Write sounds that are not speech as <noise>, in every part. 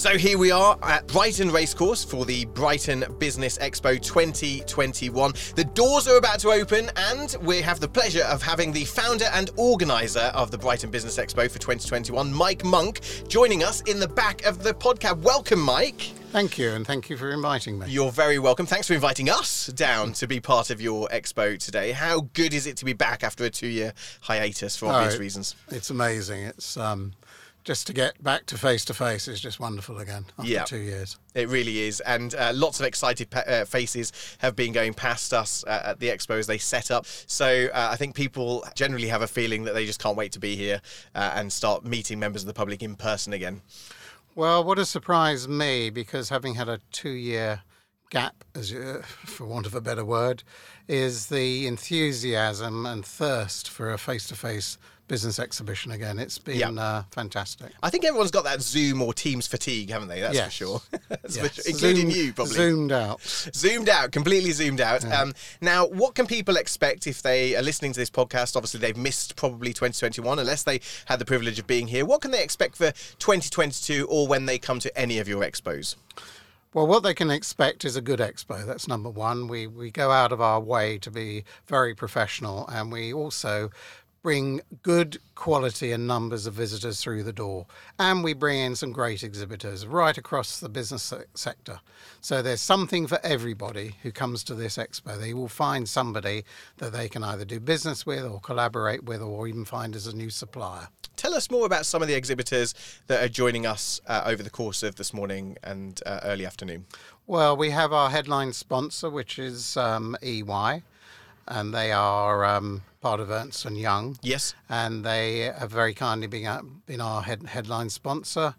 So here we are at Brighton Racecourse for the Brighton Business Expo 2021. The doors are about to open, and we have the pleasure of having the founder and organizer of the Brighton Business Expo for 2021, Mike Monk, joining us in the back of the podcast. Welcome, Mike. Thank you, and thank you for inviting me. You're very welcome. Thanks for inviting us down to be part of your expo today. How good is it to be back after a two-year hiatus for obvious Oh, reasons? It's amazing. It's um, just to get back to face to face is just wonderful again after Yeah. two years. It really is, and uh, lots of excited pa- uh, faces have been going past us uh, at the expo as they set up. So uh, I think people generally have a feeling that they just can't wait to be here uh, and start meeting members of the public in person again. Well, what has surprised me, because having had a two-year gap, as you, <laughs> for want of a better word, is the enthusiasm and thirst for a face-to-face business exhibition again. It's been Yeah. uh, fantastic. I think everyone's got that Zoom or Teams fatigue, haven't they? That's for sure. <laughs> That's for Yes. sure. Including Zoomed- you, probably. Zoomed out. Zoomed out, completely zoomed out. Um, now, what can people expect if they are listening to this podcast? Obviously, they've missed probably 2021 unless they had the privilege of being here. What can they expect for 2022 or when they come to any of your expos? Well, what they can expect is a good expo. That's number one. We we go out of our way to be very professional, and we also bring good quality and numbers of visitors through the door. And we bring in some great exhibitors right across the business sector. So there's something for everybody who comes to this expo. They will find somebody that they can either do business with or collaborate with or even find as a new supplier. Tell us more about some of the exhibitors that are joining us uh, over the course of this morning and uh, early afternoon. Well, we have our headline sponsor, which is um, EY, and they are um, part of Ernst and Young, Yes. and they have very kindly been, our- been our head, headline sponsor.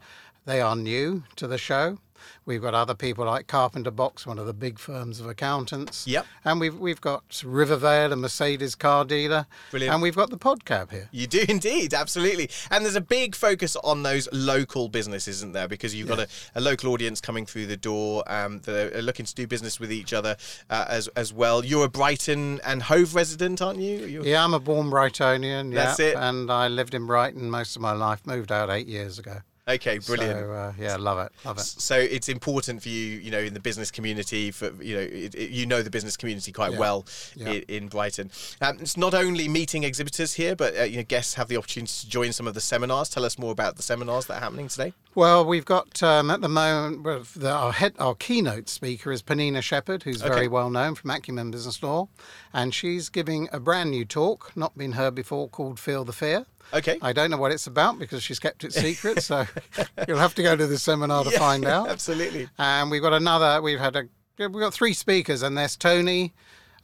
They are new to the show. We've got other people like Carpenter Box, one of the big firms of accountants. Yep. And we've we've got Rivervale, a Mercedes car dealer. Brilliant. And we've got the Podcab here. You do indeed, absolutely. And there's a big focus on those local businesses, isn't there? Because you've got a, a local audience coming through the door um, that are looking to do business with each other uh, as as well. You're a Brighton and Hove resident, aren't you? You're- Yeah, I'm a born Brightonian. That's yeah, it. And I lived in Brighton most of my life. Moved out eight years ago. Okay, brilliant. So uh, yeah, love it, love it. So it's important for you, you know, in the business community. For you know, it, it- you know the business community quite Yeah. well Yeah. i in Brighton. Um, it's not only meeting exhibitors here, but uh, you know, guests have the opportunity to join some of the seminars. Tell us more about the seminars that are happening today. Well, we've got um, at the moment the, our head, our keynote speaker is Penina Shepherd, who's Okay. very well known from Acumen Business Law, and she's giving a brand new talk, not been heard before, called "Feel the Fear." Okay. I don't know what it's about because she's kept it secret, so <laughs> <laughs> you'll have to go to the seminar to find out. Absolutely. And we've got another. We've had a. We've got three speakers, and there's Tony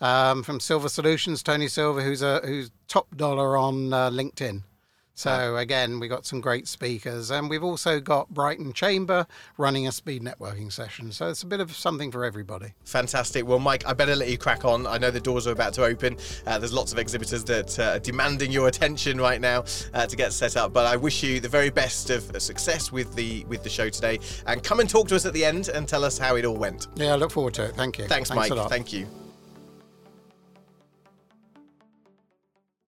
um, from Silver Solutions, Tony Silver, who's a who's top dollar on uh, LinkedIn. So again, we got some great speakers, and we've also got Brighton Chamber running a speed networking session. So it's a bit of something for everybody. Fantastic. Well, Mike, I better let you crack on. I know the doors are about to open. Uh, there's lots of exhibitors that uh, are demanding your attention right now uh, to get set up. But I wish you the very best of success with the with the show today. And come and talk to us at the end and tell us how it all went. Yeah, I look forward to it. Thank you. Thanks, Mike. a lot. Thank you.